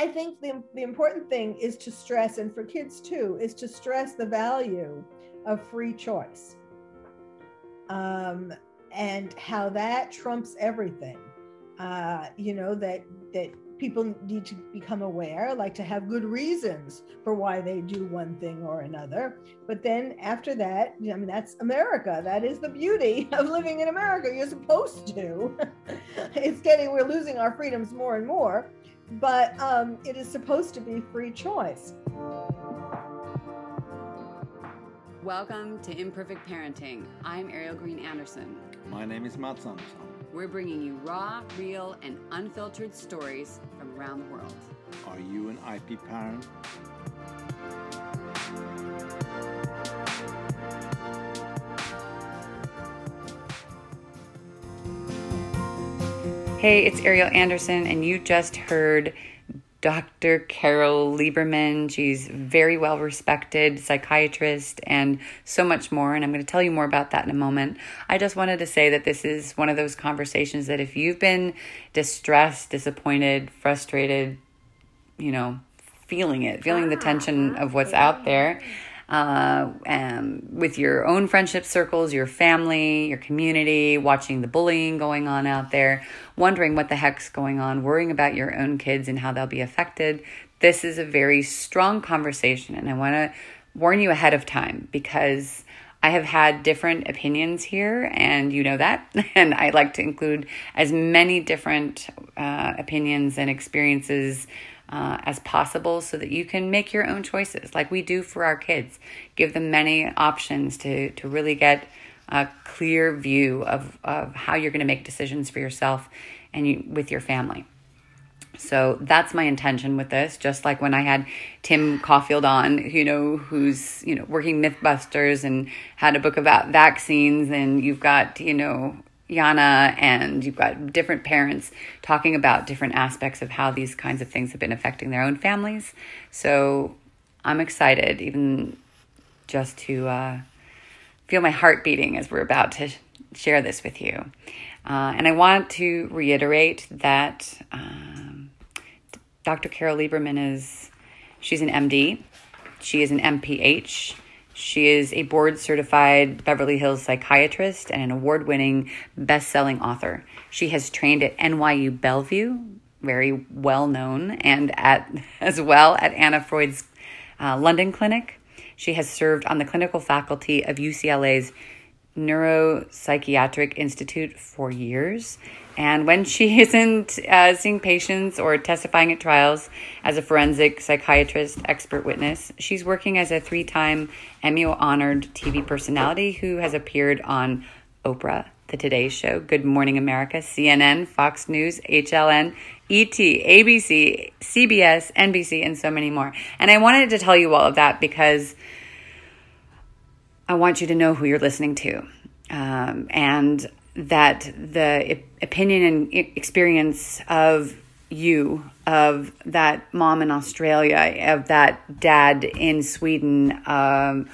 I think the, the important thing is to stress, and for kids too, is to stress the value of free choice um, and how that trumps everything. Uh, you know that that people need to become aware, like to have good reasons for why they do one thing or another. But then after that, I mean, that's America. That is the beauty of living in America. You're supposed to. it's getting, we're losing our freedoms more and more, but um, it is supposed to be free choice. Welcome to Imperfect Parenting. I'm Ariel Green Anderson. My name is Matt Samuelsson. We're bringing you raw, real, and unfiltered stories from around the world. Are you an IP parent? Hey, it's Ariel Anderson, and you just heard Dr. Carole Lieberman. She's very well respected psychiatrist and so much more. And I'm going to tell you more about that in a moment. I just wanted to say that this is one of those conversations that if you've been distressed, disappointed, frustrated, you know, feeling it, feeling the tension uh-huh. of what's out there, uh, um, with your own friendship circles, your family, your community, watching the bullying going on out there, wondering what the heck's going on, worrying about your own kids and how they'll be affected. This is a very strong conversation, and I want to warn you ahead of time because I have had different opinions here, and you know that. And I like to include as many different uh, opinions and experiences uh, as possible so that you can make your own choices like we do for our kids. Give them many options to, to really get a clear view of, of how you're going to make decisions for yourself and you, with your family. So that's my intention with this. Just like when I had Tim Caulfield on, you know, who's, you know, working Mythbusters and had a book about vaccines, and you've got, you know, Yana, and you've got different parents talking about different aspects of how these kinds of things have been affecting their own families. So I'm excited, even just to uh, feel my heart beating as we're about to share this with you. Uh, and I want to reiterate that um, Dr. Carole Lieberman is, she's an MD, she is an MPH. She is a board certified Beverly Hills psychiatrist and an award winning best selling author. She has trained at NYU Bellevue, very well known, and at as well at Anna Freud's uh, London clinic. She has served on the clinical faculty of UCLA's Neuropsychiatric Institute for years and when she isn't uh, seeing patients or testifying at trials as a forensic psychiatrist expert witness, she's working as a three time Emmy honored TV personality who has appeared on Oprah, The Today Show, Good Morning America, CNN, Fox News, HLN, ET, ABC, CBS, NBC, and so many more. And I wanted to tell you all of that because I want you to know who you're listening to. Um, and that the opinion and experience of you, of that mom in Australia, of that dad in Sweden, um,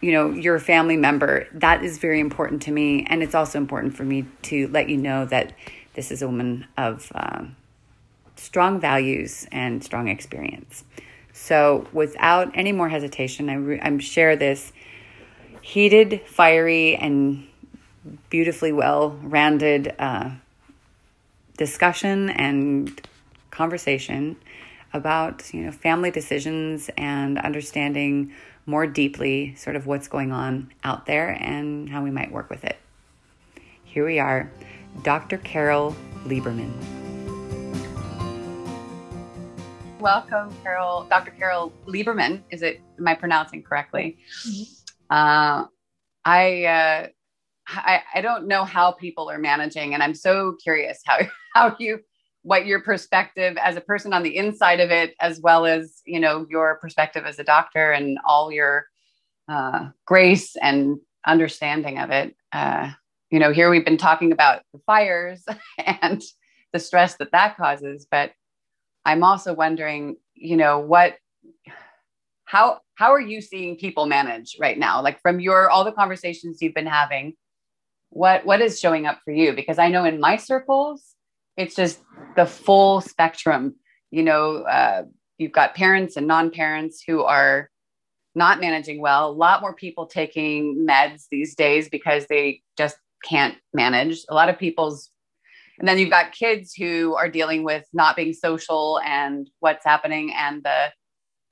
you know, your family member, that is very important to me. And it's also important for me to let you know that this is a woman of um, strong values and strong experience. So, without any more hesitation, I, re- I share this heated, fiery, and beautifully well rounded uh, discussion and conversation about you know family decisions and understanding more deeply sort of what's going on out there and how we might work with it. Here we are, Dr. Carole Lieberman. Welcome, Carole, Dr. Carole Lieberman. Is it? Am I pronouncing correctly? Mm-hmm. Uh, I uh, I, I don't know how people are managing and i'm so curious how how you what your perspective as a person on the inside of it as well as you know your perspective as a doctor and all your uh, grace and understanding of it. Uh, you know here we've been talking about the fires and the stress that that causes but i'm also wondering you know what how how are you seeing people manage right now like from your all the conversations you've been having what what is showing up for you because i know in my circles it's just the full spectrum you know, uh, you've got parents and non-parents who are not managing well. A lot more people taking meds these days because they just can't manage. A lot of people's and then you've got kids who are dealing with not being social and what's happening and the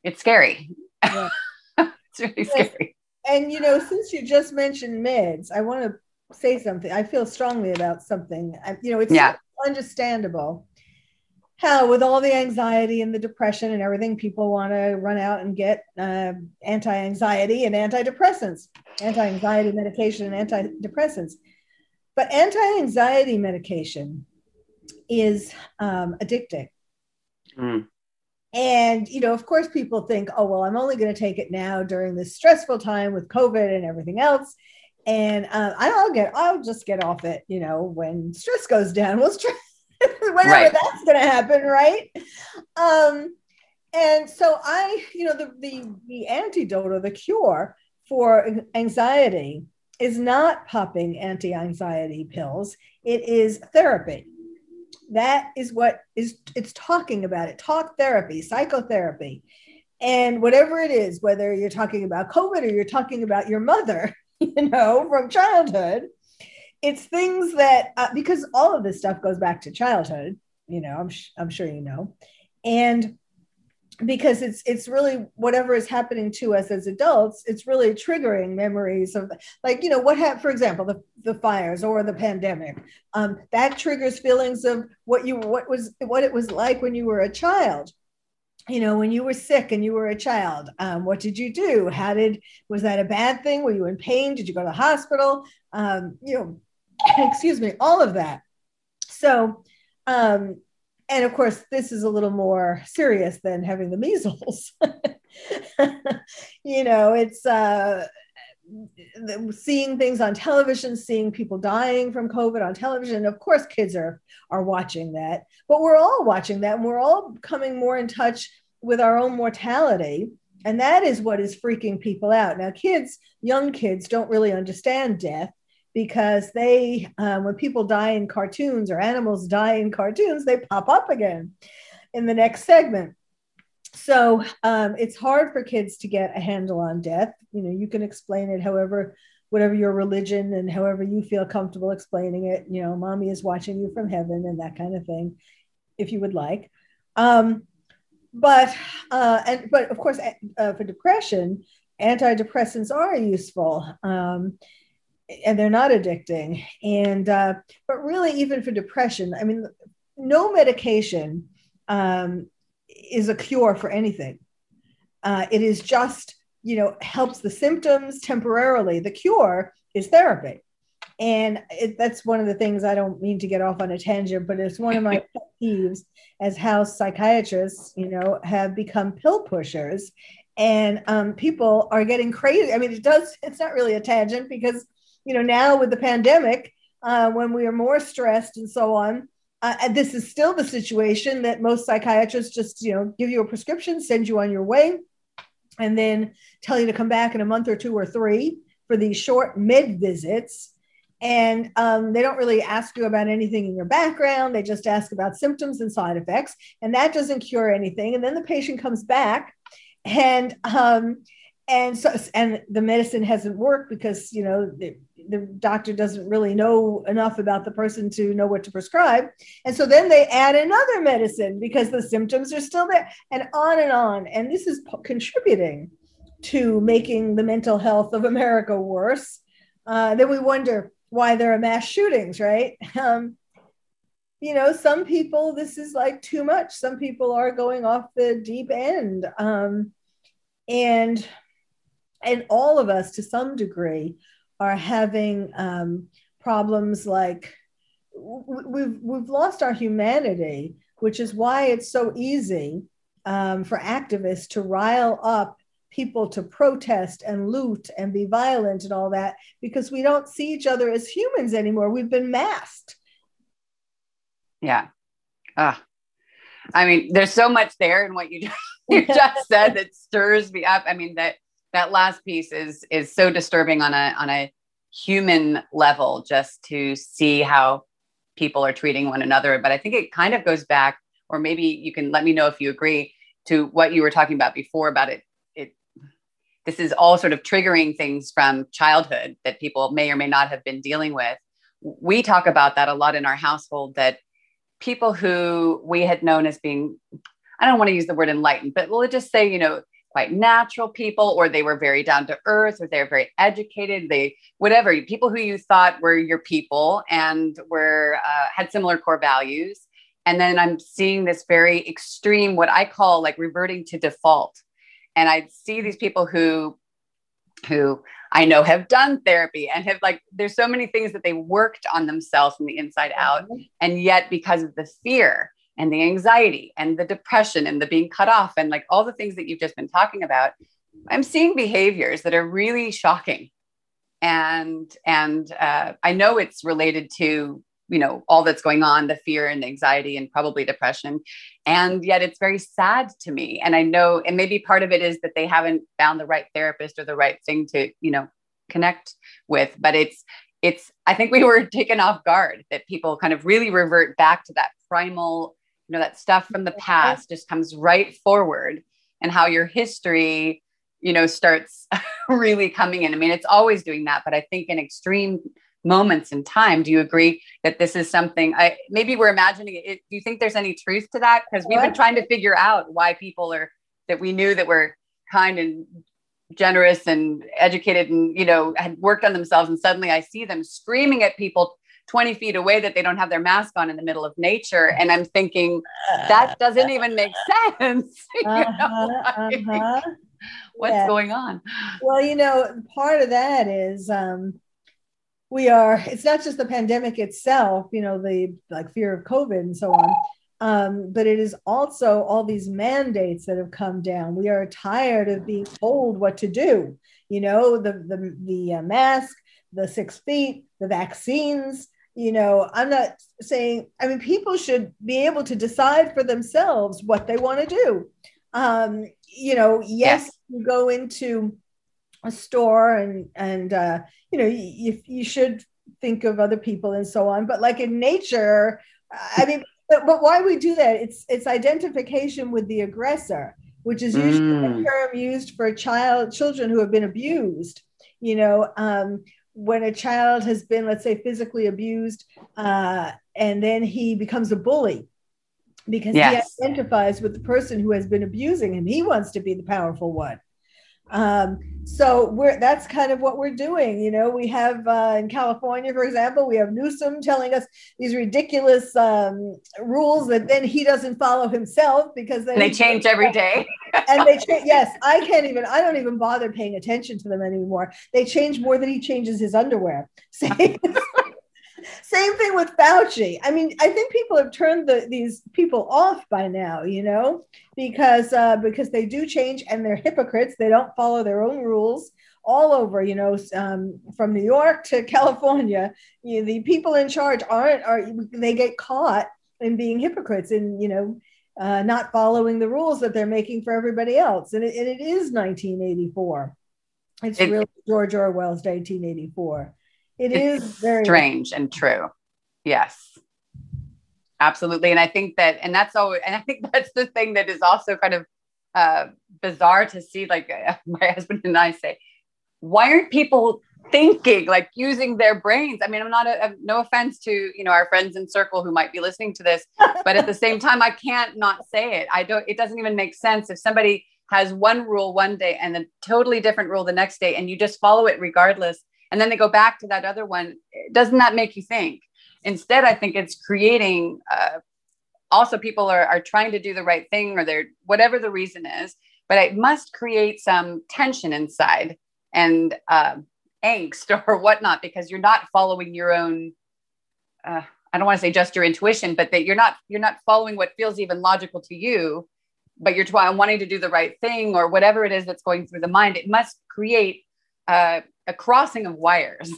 it's scary. Yeah. it's really scary. And you know, since you just mentioned meds, I want to say something. I feel strongly about something. I, you know, it's yeah. understandable how with all the anxiety and the depression and everything people want to run out and get uh, anti-anxiety and antidepressants anti-anxiety medication and antidepressants but anti-anxiety medication is um, addicting mm. And you know of course people think oh well i'm only going to take it now during this stressful time with covid and everything else and uh, i'll get i'll just get off it you know when stress goes down well stress whenever right. that's going to happen, right? Um, and so I, you know, the, the the antidote or the cure for anxiety is not popping anti-anxiety pills. It is therapy. That is what is it's talking about it. Talk therapy, psychotherapy. And whatever it is, whether you're talking about COVID or you're talking about your mother, you know, from childhood, it's things that uh, because all of this stuff goes back to childhood you know i'm, sh- I'm sure you know and because it's it's really whatever is happening to us as adults it's really triggering memories of like you know what happened for example the, the fires or the pandemic. Um, that triggers feelings of what you what was what it was like when you were a child. You know when you were sick and you were a child um, what did you do? How did was that a bad thing? Were you in pain? Did you go to the hospital? Um, you know excuse me, all of that. So, um, and of course, this is a little more serious than having the measles. you know, it's uh, seeing things on television, seeing people dying from COVID on television. Of course, kids are are watching that, but we're all watching that, and we're all coming more in touch with our own mortality. And that is what is freaking people out. Now, kids, young kids, don't really understand death because they um, when people die in cartoons or animals die in cartoons they pop up again in the next segment. So um, it's hard for kids to get a handle on death. You know you can explain it however whatever your religion and however you feel comfortable explaining it. You know mommy is watching you from heaven and that kind of thing if you would like. Um, but uh, and but of course uh, for depression antidepressants are useful. Um, and they're not addicting. And uh, but really, even for depression, I mean, no medication um, is a cure for anything. Uh, it is just you know helps the symptoms temporarily. The cure is therapy. And it, that's one of the things I don't mean to get off on a tangent, but it's one of my pet peeves as how psychiatrists, you know, have become pill pushers and um, people are getting crazy. I mean, it does, it's not really a tangent because you know, now with the pandemic, uh, when we are more stressed and so on, uh, this is still the situation that most psychiatrists just, you know, give you a prescription, send you on your way, and then tell you to come back in a month or two or three for these short med visits. And um, they don't really ask you about anything in your background. They just ask about symptoms and side effects. And that doesn't cure anything. And then the patient comes back and um, and so and the medicine hasn't worked because you know the, the doctor doesn't really know enough about the person to know what to prescribe. And so then they add another medicine because the symptoms are still there and on and on. And this is contributing to making the mental health of america worse. Uh, then we wonder why there are mass shootings right? Um, you know some people this is like too much. Some people are going off the deep end. Um, and and all of us to some degree are having um, problems like we've we've lost our humanity, which is why it's so easy um, for activists to rile up people to protest and loot and be violent and all that because we don't see each other as humans anymore. We've been masked. Yeah. Ah. I mean, there's so much there in what you just, you just said that stirs me up. I mean, that that last piece is is so disturbing on a on a human level just to see how people are treating one another. But i think it kind of goes back or maybe you can let me know if you agree to what you were talking about before about it it this is all sort of triggering things from childhood that people may or may not have been dealing with. We talk about that a lot in our household that people who we had known as being i don't want to use the word enlightened but we'll just say you know quite natural people or they were very down to earth or they're very educated they whatever people who you thought were your people and were uh, had similar core values. And then i'm seeing this very extreme what i call like reverting to default. And i see these people who who i know have done therapy and have like there's so many things that they worked on themselves from the inside out. Mm-hmm. and yet because of the fear and the anxiety and the depression and the being cut off and like all the things that you've just been talking about i'm seeing behaviors that are really shocking. And and uh, i know it's related to you know all that's going on the fear and the anxiety and probably depression. And yet it's very sad to me. And i know and maybe part of it is that they haven't found the right therapist or the right thing to you know connect with. But it's it's i think we were taken off guard that people kind of really revert back to that primal you know that stuff from the past just comes right forward and how your history you know starts really coming in. I mean it's always doing that but i think in extreme moments in time do you agree that this is something i maybe we're imagining it do you think there's any truth to that? Because we've been trying to figure out why people are that we knew that were kind and generous and educated and you know had worked on themselves and suddenly i see them screaming at people 20 feet away that they don't have their mask on in the middle of nature. And I'm thinking, that doesn't even make sense. uh-huh, uh-huh. What's yeah. going on? Well, you know, part of that is um, we are, it's not just the pandemic itself, you know, the like fear of COVID and so on. Um, but it is also all these mandates that have come down. We are tired of being told what to do. You know, the the the uh, mask, the six feet, the vaccines, you know i'm not saying i mean people should be able to decide for themselves what they want to do um you know yes, yes. you go into a store and and uh you know you, you should think of other people and so on but like in nature i mean but, but why we do that it's it's identification with the aggressor which is usually mm. a term used for child children who have been abused you know um when a child has been, let's say, physically abused, uh, and then he becomes a bully because yes. he identifies with the person who has been abusing him. He wants to be the powerful one. Um, so we're that's kind of what we're doing. You know, we have uh, in California, for example, we have Newsom telling us these ridiculous um, rules that then he doesn't follow himself because they change every day. and they change. Yes, I can't even. I don't even bother paying attention to them anymore. They change more than he changes his underwear. See? Same thing with Fauci. I mean, I think people have turned the, these people off by now, you know, because uh, because they do change and they're hypocrites. They don't follow their own rules all over, you know, um, from New York to California. You know, the people in charge aren't are they get caught in being hypocrites and you know uh, not following the rules that they're making for everybody else. And it, and it is 1984. It's it, really George Orwell's 1984. It is very strange and true. Yes. Absolutely. And I think that, and that's always, and I think that's the thing that is also kind of uh, bizarre to see. Like uh, my husband and I say, why aren't people thinking, like using their brains? I mean, I'm not, a, no offense to, you know, our friends in circle who might be listening to this, but at the same time, I can't not say it. I don't, it doesn't even make sense if somebody has one rule one day and a totally different rule the next day and you just follow it regardless and then they go back to that other one. Doesn't that make you think? Instead i think it's creating uh, also people are, are trying to do the right thing or they're whatever the reason is but it must create some tension inside and uh, angst or whatnot because you're not following your own uh, i don't want to say just your intuition but that you're not you're not following what feels even logical to you but you're trying wanting to do the right thing or whatever it is that's going through the mind. It must create uh, a crossing of wires,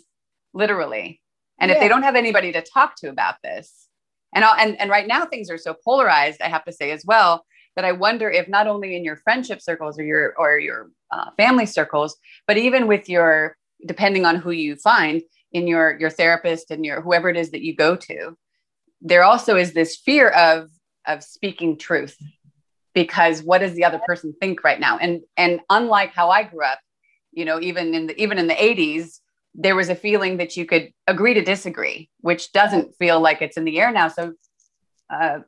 literally. And yeah. if they don't have anybody to talk to about this, and, I'll, and and right now things are so polarized, I have to say as well that I wonder if not only in your friendship circles or your or your uh, family circles, but even with your depending on who you find in your your therapist and your whoever it is that you go to, there also is this fear of of speaking truth because what does the other person think right now and and unlike how i grew up you know even in the even in the 80s there was a feeling that you could agree to disagree which doesn't feel like it's in the air now. So uh,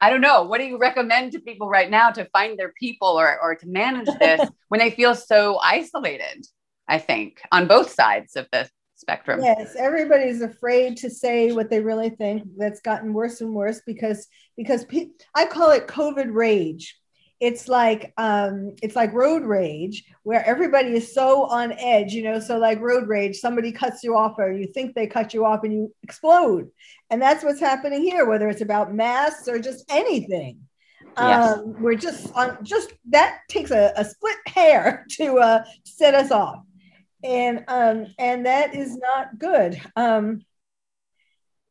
i don't know. What do you recommend to people right now to find their people or, or to manage this when they feel so isolated i think on both sides of the spectrum? Yes everybody's afraid to say what they really think that's gotten worse and worse because because pe- i call it covid rage it's like um it's like road rage where everybody is so on edge you know so like road rage somebody cuts you off or you think they cut you off and you explode. And that's what's happening here whether it's about masks or just anything. Yes. um we're just on just that takes a, a split hair to uh set us off. And um and that is not good. Um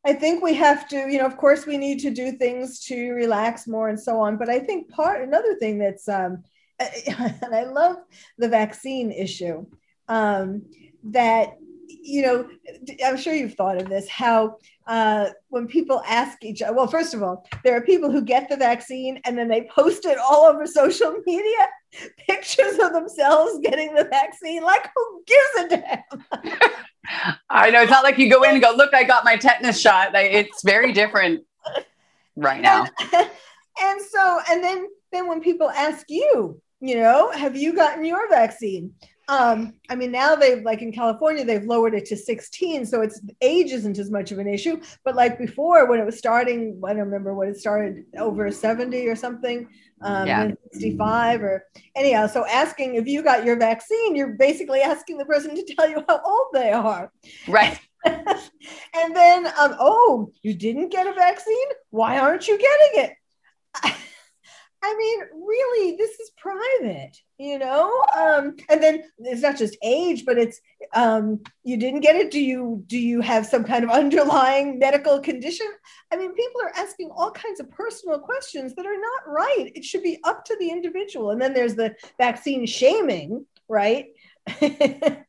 I think we have to, you know, of course, we need to do things to relax more and so on. But I think part, another thing that's, um, and I love the vaccine issue, um, that, you know, I'm sure you've thought of this, how uh, when people ask each other, well, first of all, there are people who get the vaccine and then they post it all over social media, pictures of themselves getting the vaccine. Like, who gives a damn? I know it's not like you go in and go, look, I got my tetanus shot. It's very different right now. And, and so, and then, then when people ask you, you know, have you gotten your vaccine? Um, I mean, now they've like in California, they've lowered it to 16, so it's age isn't as much of an issue. But like before, when it was starting, I don't remember when it started over 70 or something, um, yeah. 65 or anyhow. So asking if you got your vaccine, you're basically asking the person to tell you how old they are. Right. and then, um, oh, you didn't get a vaccine? Why aren't you getting it? I mean, really, this is private, you know? Um, and then it's not just age, but it's um, you didn't get it. Do you do you have some kind of underlying medical condition? I mean, people are asking all kinds of personal questions that are not right. It should be up to the individual. And then there's the vaccine shaming, right?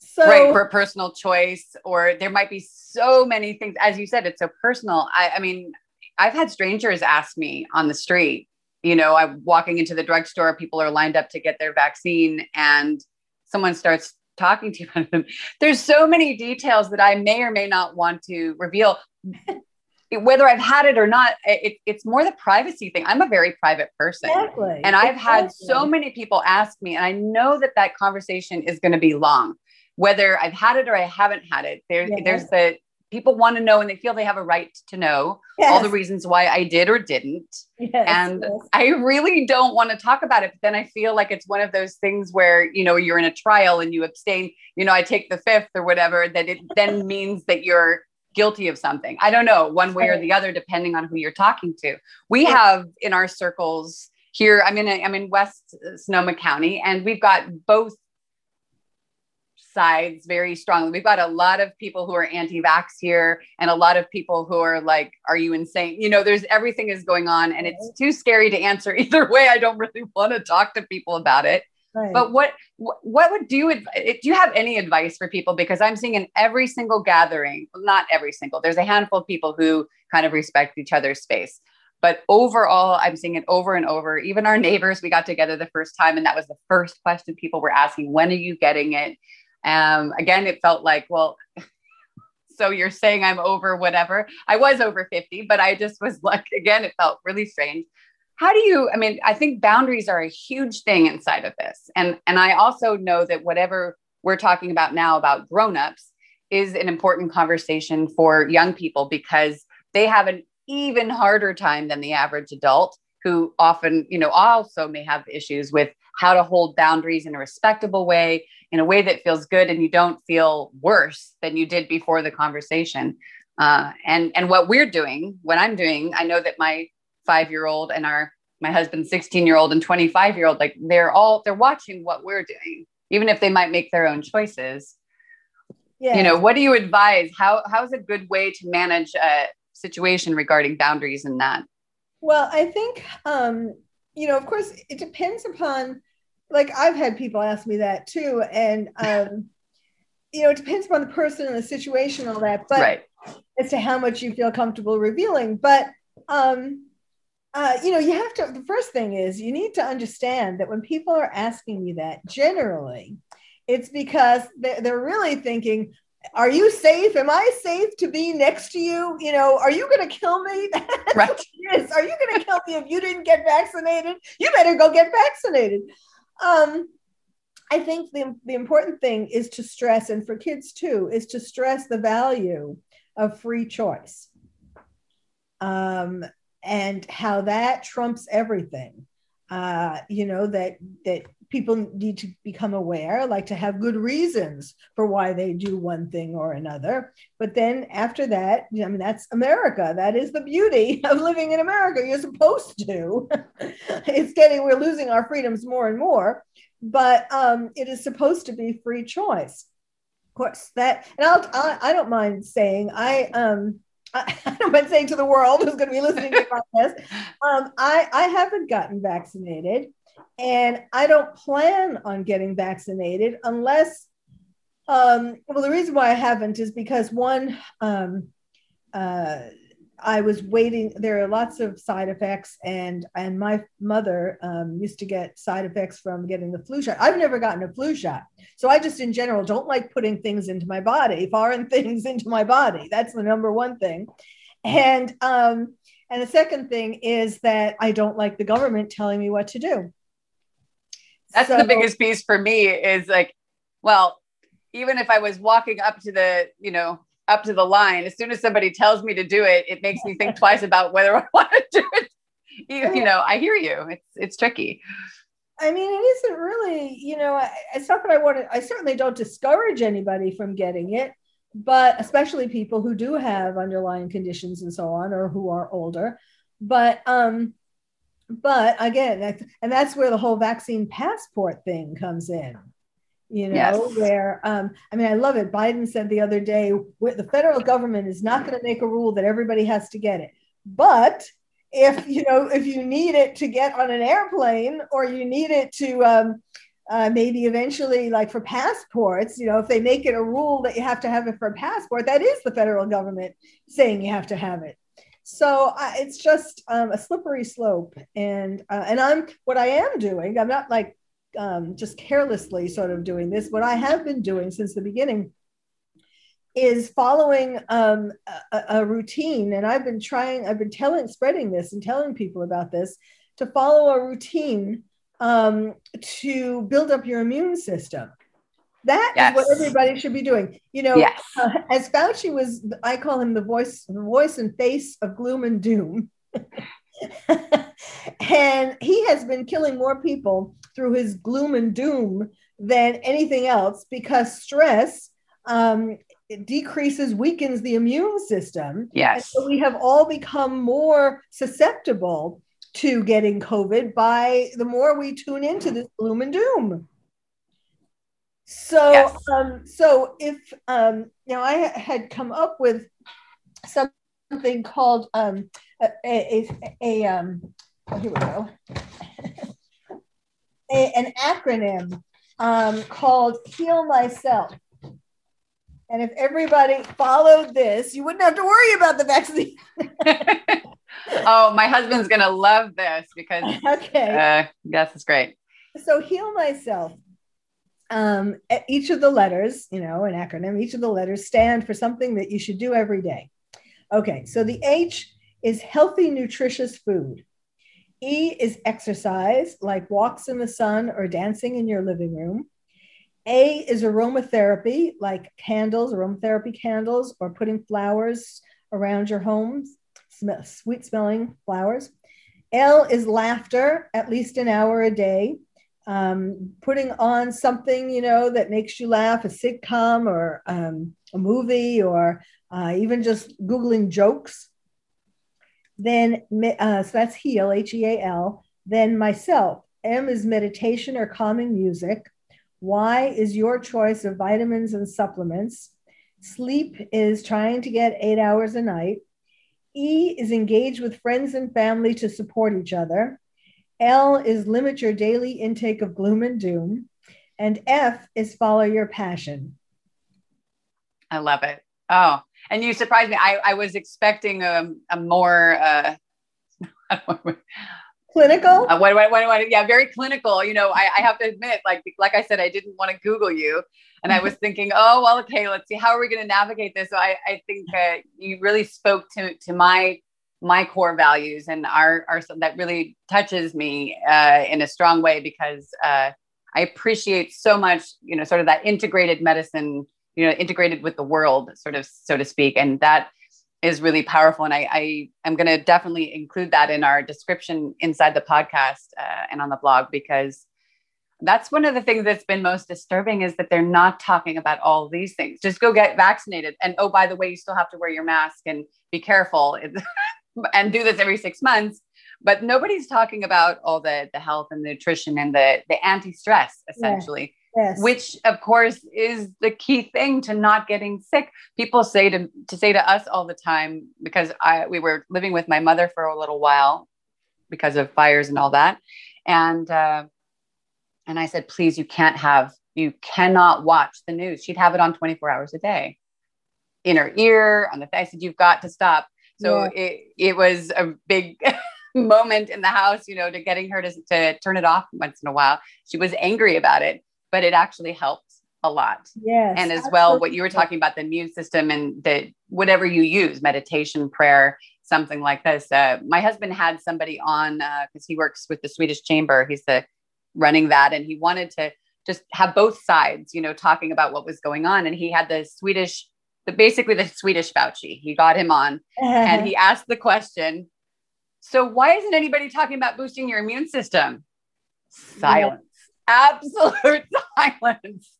So, right for personal choice or there might be so many things as you said it's so personal I, I mean I've had strangers ask me on the street, you know, I'm walking into the drugstore, people are lined up to get their vaccine, and someone starts talking to you There's so many details that I may or may not want to reveal. Whether I've had it or not, it, it's more the privacy thing. I'm a very private person. Exactly. And I've exactly. had so many people ask me, and I know that that conversation is going to be long whether I've had it or I haven't had it. There, yeah. There's the people want to know and they feel they have a right to know yes. all the reasons why I did or didn't. Yes, and yes. I really don't want to talk about it. But then I feel like it's one of those things where, you know, you're in a trial and you abstain, you know, I take the fifth or whatever, that it then means that you're guilty of something. I don't know, one way or the other, depending on who you're talking to. We have in our circles here, I'm in, a, I'm in West Sonoma County, and we've got both sides very strongly. We've got a lot of people who are anti-vax here and a lot of people who are like, are you insane? You know, there's everything is going on and it's too scary to answer either way. I don't really want to talk to people about it. Right. But what what would do eh, do you have any advice for people because I'm seeing in every single gathering, not every single. There's a handful of people who kind of respect each other's space. But overall, I'm seeing it over and over. Even our neighbors, we got together the first time, and that was the first question people were asking When are you getting it? Um, again, it felt like, well, so you're saying I'm over whatever. I was over 50, but I just was like, again, it felt really strange. How do you, I mean, I think boundaries are a huge thing inside of this. And, and I also know that whatever we're talking about now about grown-ups is an important conversation for young people because they have an even harder time than the average adult who often, you know, also may have issues with how to hold boundaries in a respectable way, in a way that feels good, and you don't feel worse than you did before the conversation. Uh, and and what we're doing, what I'm doing, I know that my five year old and our my husband's 16 year old and 25 year old, like they're all they're watching what we're doing, even if they might make their own choices. Yeah. You know, what do you advise? How how's a good way to manage a situation regarding boundaries and that? Well, I think um, you know, of course, it depends upon like I've had people ask me that too, and um, you know, it depends upon the person and the situation, all that. But right. as to how much you feel comfortable revealing, but um, uh, you know, you have to, the first thing is you need to understand that when people are asking you that, generally, it's because they're, they're really thinking, are you safe? Am I safe to be next to you? You know, are you going to kill me? right. yes. Are you going to kill me if you didn't get vaccinated? You better go get vaccinated. Um, I think the, the important thing is to stress, and for kids too, is to stress the value of free choice um, and how that trumps everything. Uh, you know that that people need to become aware, like to have good reasons for why they do one thing or another. But then after that, I mean, that's America. That is the beauty of living in America. You're supposed to. it's getting, we're losing our freedoms more and more, but um, it is supposed to be free choice. Of course, that, and I'll, I, I don't mind saying, I, um, I, don't mind saying to the world who's going to be listening to this, um, I, I haven't gotten vaccinated. And I don't plan on getting vaccinated unless, um, well, the reason why I haven't is because one, um, uh, I was waiting. There are lots of side effects, and and my mother um, used to get side effects from getting the flu shot. I've never gotten a flu shot, so I just in general don't like putting things into my body, foreign things into my body. That's the number one thing, and um, and the second thing is that I don't like the government telling me what to do. That's so, the biggest piece for me is like, well, even if I was walking up to the, you know, up to the line, as soon as somebody tells me to do it, it makes me think twice about whether I want to do it. You, you know, I hear you. It's it's tricky. I mean, it isn't really, you know, it's not that I want to, I certainly don't discourage anybody from getting it, but especially people who do have underlying conditions and so on, or who are older. But um, but again, and that's where the whole vaccine passport thing comes in. You know, yes. where um, I mean, I love it. Biden said the other day, the federal government is not going to make a rule that everybody has to get it, but if you know if you need it to get on an airplane or you need it to um, uh, maybe eventually like for passports you know if they make it a rule that you have to have it for a passport that is the federal government saying you have to have it so uh, it's just um, a slippery slope and uh, and i'm what i am doing i'm not like um, just carelessly sort of doing this. What i have been doing since the beginning is following um, a, a routine. And i've been trying i've been telling spreading this and telling people about this to follow a routine um, to build up your immune system that yes. is what everybody should be doing. You know, yes. uh, as Fauci was, I call him the voice, the voice and face of gloom and doom. and he has been killing more people through his gloom and doom than anything else because stress um, decreases, weakens the immune system. Yes. so we have all become more susceptible to getting COVID by the more we tune into this gloom and doom. So, yes. um, so if um, now I had come up with something called um, a, a, a, a um, oh, here we go, a, an acronym um, called Heal Myself. And if everybody followed this, you wouldn't have to worry about the vaccine. oh, my husband's going to love this because okay. Uh, yes, it's great. So, Heal Myself um, each of the letters, you know, an acronym, each of the letters stand for something that you should do every day. Okay, so the H is healthy, nutritious food. E is exercise, like walks in the sun or dancing in your living room. A is aromatherapy, like candles, aromatherapy candles, or putting flowers around your home, sweet smelling flowers. L is laughter, at least an hour a day um, putting on something you know that makes you laugh a sitcom or um, a movie or uh, even just googling jokes. Then uh, so that's heal h-e-a-l then myself m is meditation or calming music. Y is your choice of vitamins and supplements. Sleep is trying to get eight hours a night. E is engage with friends and family to support each other L is limit your daily intake of gloom and doom. And F is follow your passion. I love it. Oh, and you surprised me. I, I was expecting a, a more uh, clinical uh, what, what, what, what, yeah very clinical you know I, I have to admit like like i said i didn't want to google you and i was thinking oh well okay let's see how are we going to navigate this so i, I think uh, you really spoke to to my my core values and our, our that really touches me uh, in a strong way because uh, I appreciate so much, you know, sort of that integrated medicine, you know, integrated with the world, sort of, so to speak. And that is really powerful. And I, I am going to definitely include that in our description inside the podcast uh, and on the blog because that's one of the things that's been most disturbing is that they're not talking about all these things. Just go get vaccinated. And oh, by the way, you still have to wear your mask and be careful and do this every six months but nobody's talking about all the the health and the nutrition and the the anti-stress essentially yes. Yes. which of course is the key thing to not getting sick people say to to say to us all the time because i we were living with my mother for a little while because of fires and all that and uh, and i said please you can't have you cannot watch the news she'd have it on 24 hours a day in her ear on the i said you've got to stop so yeah. it it was a big moment in the house, you know, to getting her to, to turn it off once in a while. She was angry about it, but it actually helped a lot. Yes. And as absolutely. well, what you were talking about the immune system and the whatever you use, meditation, prayer, something like this. Uh, my husband had somebody on because uh, he works with the Swedish Chamber. He's the running that, and he wanted to just have both sides, you know, talking about what was going on. And he had the Swedish, the basically the Swedish Fauci. He got him on, and he asked the question, so why isn't anybody talking about boosting your immune system? Silence. Yeah. Absolute silence.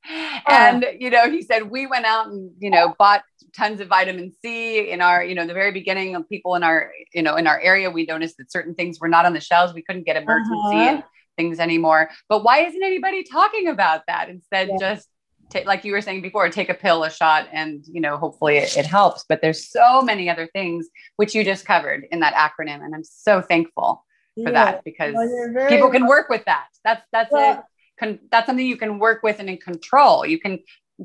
And you know, he said we went out and you know bought tons of vitamin C in our, you know, the very beginning of people in our, you know, in our area, we noticed that certain things were not on the shelves. We couldn't get emergency uh-huh. things anymore. But why isn't anybody talking about that? Instead, yeah. just Take, like you were saying before, take a pill, a shot, and you know, hopefully it, it, helps. But there's so many other things which you just covered in that acronym, and I'm so thankful for yeah. that because well, people can work with that. That's that's well, a that's something you can work with and in control. You can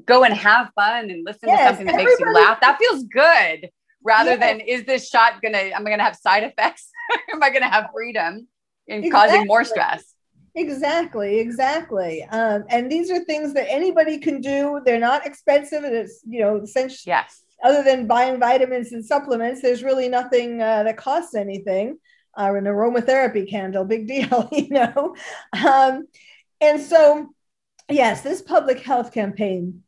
go and have fun and listen yes, to something that makes you laugh. That feels good rather yes. than is this shot gonna am I gonna have side effects? am I gonna have freedom in exactly. causing more stress? Exactly, exactly. Um, and these are things that anybody can do. They're not expensive. and It's you know, essentially, yes. Other than buying vitamins and supplements, there's really nothing uh, that costs anything. Uh, an aromatherapy candle, big deal, you know. Um, and so, yes, this public health campaign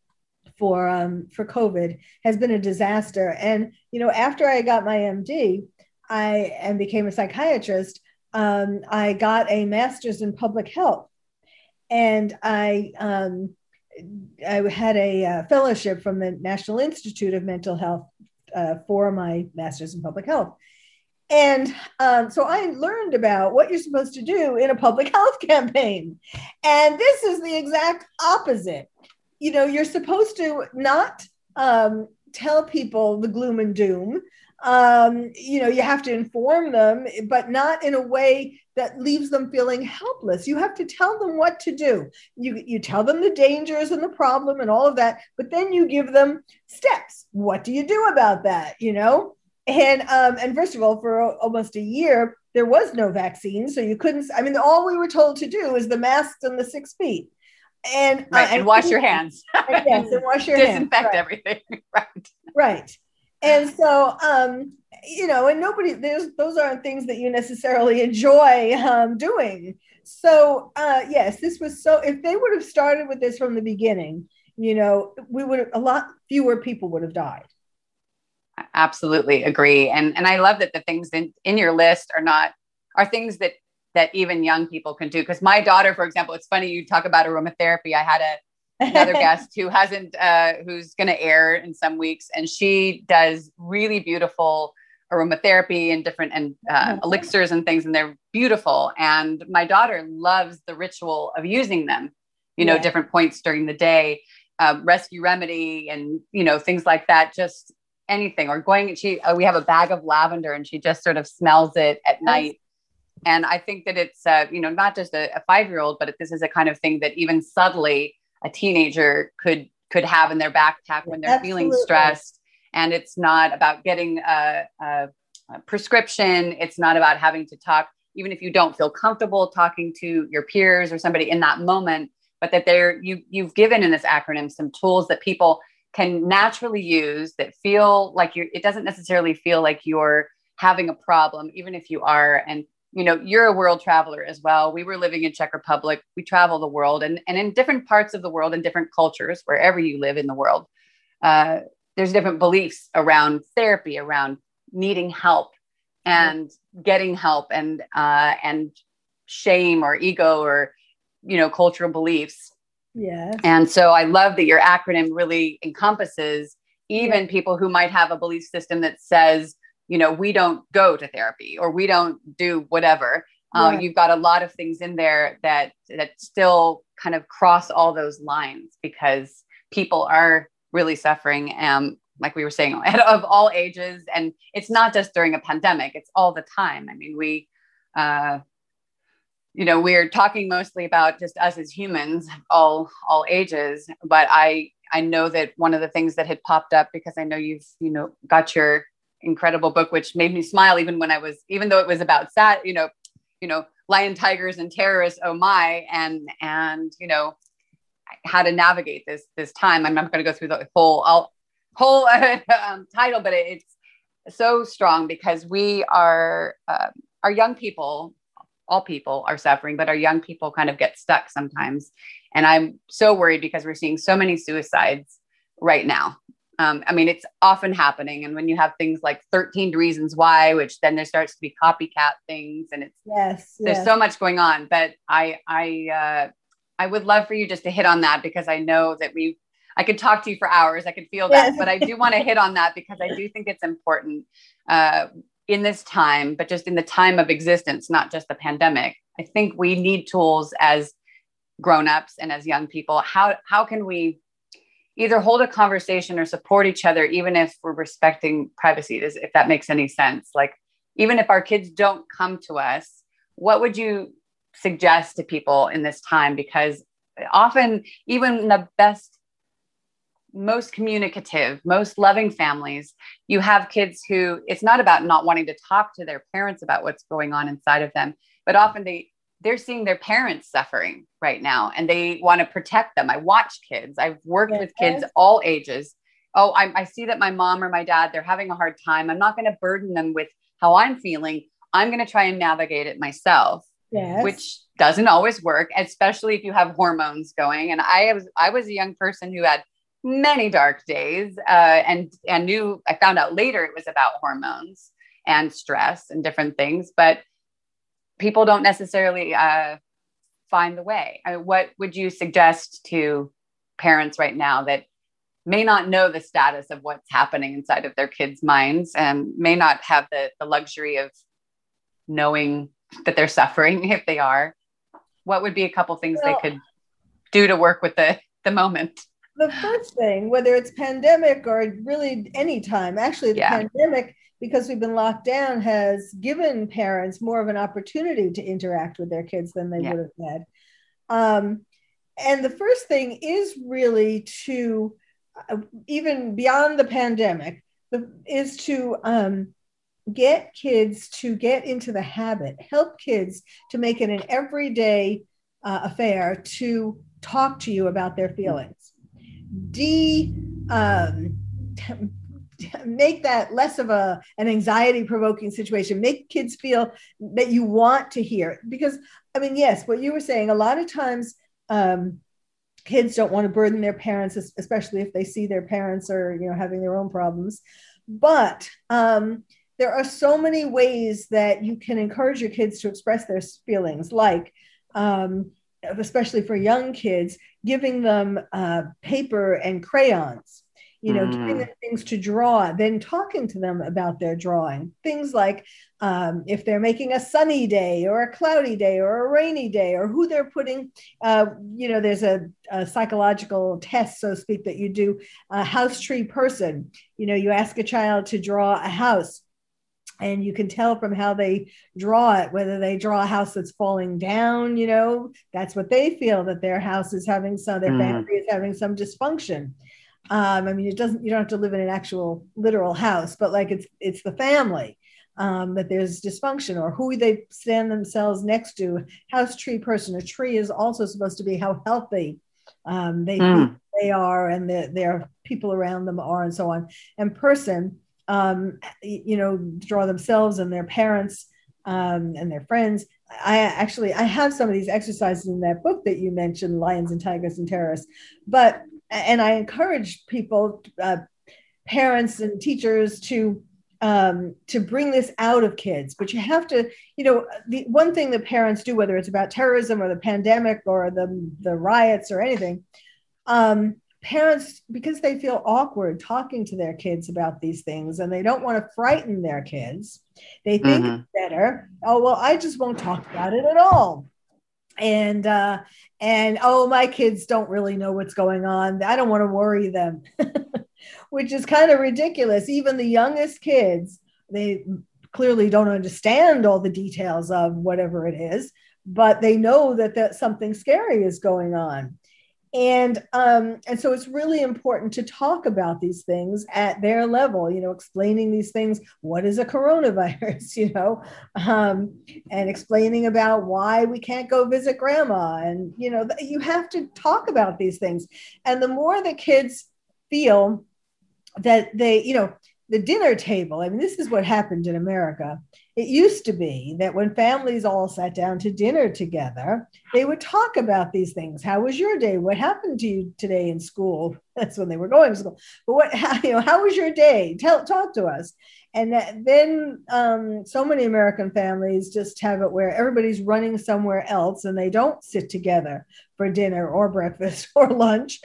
for um, for COVID has been a disaster. And you know, after I got my MD, I and became a psychiatrist um, I got a master's in public health, and I um, I had a uh, fellowship from the National Institute of Mental Health uh, for my master's in public health. And um, so I learned about what you're supposed to do in a public health campaign. And this is the exact opposite. You know, you're supposed to not um, tell people the gloom and doom um, you know, you have to inform them, but not in a way that leaves them feeling helpless. You have to tell them what to do. You, you tell them the dangers and the problem and all of that, but then you give them steps. What do you do about that? You know? And um, and first of all, for almost a year, there was no vaccine, so you couldn't. I mean, all we were told to do is the masks and the six feet, and uh, right, uh, and, wash your hands. yes, and wash your disinfect hands. Disinfect everything. Right. Right and so um you know and nobody those aren't things that you necessarily enjoy um, doing. So uh yes this was so if they would have started with this from the beginning you know we would have a lot fewer people would have died. Absolutely agree. And and i love that the things in, in your list are not are things that that even young people can do. Because my daughter for example it's funny you talk about aromatherapy. I had a another guest who hasn't uh, who's going to air in some weeks and she does really beautiful aromatherapy and different and uh, oh, elixirs and things and they're beautiful. And my daughter loves the ritual of using them you know yeah. different points during the day uh, rescue remedy and you know things like that just anything or going she uh, we have a bag of lavender and she just sort of smells it at night. And i think that it's uh, you know not just a, a five year old but this is a kind of thing that even subtly a teenager could could have in their backpack when they're Absolutely. feeling stressed and it's not about getting a, a, prescription. It's not about having to talk, even if you don't feel comfortable talking to your peers or somebody in that moment, but that they're you you've given in this acronym some tools that people can naturally use that feel like you're it doesn't necessarily feel like you're having a problem, even if you are. And you know, you're a world traveler as well. We were living in Czech Republic. We travel the world and, and in different parts of the world and different cultures, wherever you live in the world. Uh, there's different beliefs around therapy, around needing help and getting help and uh, and shame or ego or you know cultural beliefs yeah and so i love that your acronym really encompasses even yeah. people who might have a belief system that says you know we don't go to therapy or we don't do whatever. Uh, yeah. you've got a lot of things in there that that still kind of cross all those lines because people are really suffering um, like we were saying of all ages. And it's not just during a pandemic it's all the time. I mean we uh, you know we're talking mostly about just us as humans all all ages. But i i know that one of the things that had popped up because i know you've you know got your incredible book which made me smile even when i was even though it was about sad you know you know lion tigers and terrorists oh my and and you know how to navigate this this time. I'm not going to go through the whole whole um, title, but it, it's so strong because we are uh, our young people. All people are suffering, but our young people kind of get stuck sometimes. And I'm so worried because we're seeing so many suicides right now. Um, I mean, it's often happening. And when you have things like 13 reasons why, which then there starts to be copycat things and it's, yes, there's yes. so much going on, but I, I, uh, I would love for you just to hit on that because I know that we I could talk to you for hours. I could feel that, yes. but I do want to hit on that because I do think it's important uh, in this time, but just in the time of existence, not just the pandemic. I think we need tools as grown-ups and as young people. How how can we either hold a conversation or support each other, even if we're respecting privacy? If that makes any sense? Like even if our kids don't come to us, what would you suggest to people in this time because often even the best most communicative most loving families you have kids who it's not about not wanting to talk to their parents about what's going on inside of them but often they they're seeing their parents suffering right now and they want to protect them i watch kids i've worked yes. with kids all ages oh I, I see that my mom or my dad they're having a hard time i'm not going to burden them with how i'm feeling i'm going to try and navigate it myself yes. which doesn't always work, especially if you have hormones going. And I was I was a young person who had many dark days, uh, and and knew I found out later it was about hormones and stress and different things, but people don't necessarily uh, find the way. I mean, what would you suggest to parents right now that may not know the status of what's happening inside of their kids' minds and may not have the, the luxury of knowing that they're suffering if they are what would be a couple things well, they could do to work with the the moment the first thing whether it's pandemic or really any time actually the yeah. pandemic because we've been locked down has given parents more of an opportunity to interact with their kids than they yeah. would have had um, and the first thing is really to uh, even beyond the pandemic the, is to um, get kids to get into the habit, help kids to make it an everyday uh, affair to talk to you about their feelings. De um, make that less of a an anxiety provoking situation. Make kids feel that you want to hear. Because i mean yes what you were saying a lot of times um, kids don't want to burden their parents especially if they see their parents are you know having their own problems. But um, there are so many ways that you can encourage your kids to express their feelings, like, um, especially for young kids, giving them uh, paper and crayons, you know, mm. giving them things to draw, then talking to them about their drawing. Things like um, if they're making a sunny day or a cloudy day or a rainy day or who they're putting, uh, you know, there's a, a, psychological test, so to speak, that you do a house tree person. You know, you ask a child to draw a house and you can tell from how they draw it whether they draw a house that's falling down you know that's what they feel that their house is having some their mm. family is having some dysfunction um, i mean it doesn't you don't have to live in an actual literal house but like it's it's the family um, that there's dysfunction or who they stand themselves next to. House tree person. A tree is also supposed to be how healthy um, they mm. they are and the, their people around them are and so on. And person, um, you know, draw themselves and their parents um, and their friends. I actually I have some of these exercises in that book that you mentioned, Lions and Tigers and Terrorists. But and I encourage people, uh, parents and teachers to um, to bring this out of kids. But you have to, you know, the one thing that parents do, whether it's about terrorism or the pandemic or the the riots or anything, um, parents because they feel awkward talking to their kids about these things and they don't want to frighten their kids they think mm-hmm. it's better oh well i just won't talk about it at all and uh and oh my kids don't really know what's going on. I don't want to worry them which is kind of ridiculous. Even the youngest kids they clearly don't understand all the details of whatever it is but they know that that something scary is going on and um, and so it's really important to talk about these things at their level you know explaining these things what is a coronavirus you know? Um, and explaining about why we can't go visit grandma and you know you have to talk about these things. And the more the kids feel that they you know the dinner table i mean this is what happened in america it used to be that when families all sat down to dinner together, they would talk about these things. How was your day? What happened to you today in school? That's when they were going to school. But what, how, you know, how was your day? Tell, talk to us. And then um, so many American families just have it where everybody's running somewhere else and they don't sit together for dinner or breakfast or lunch.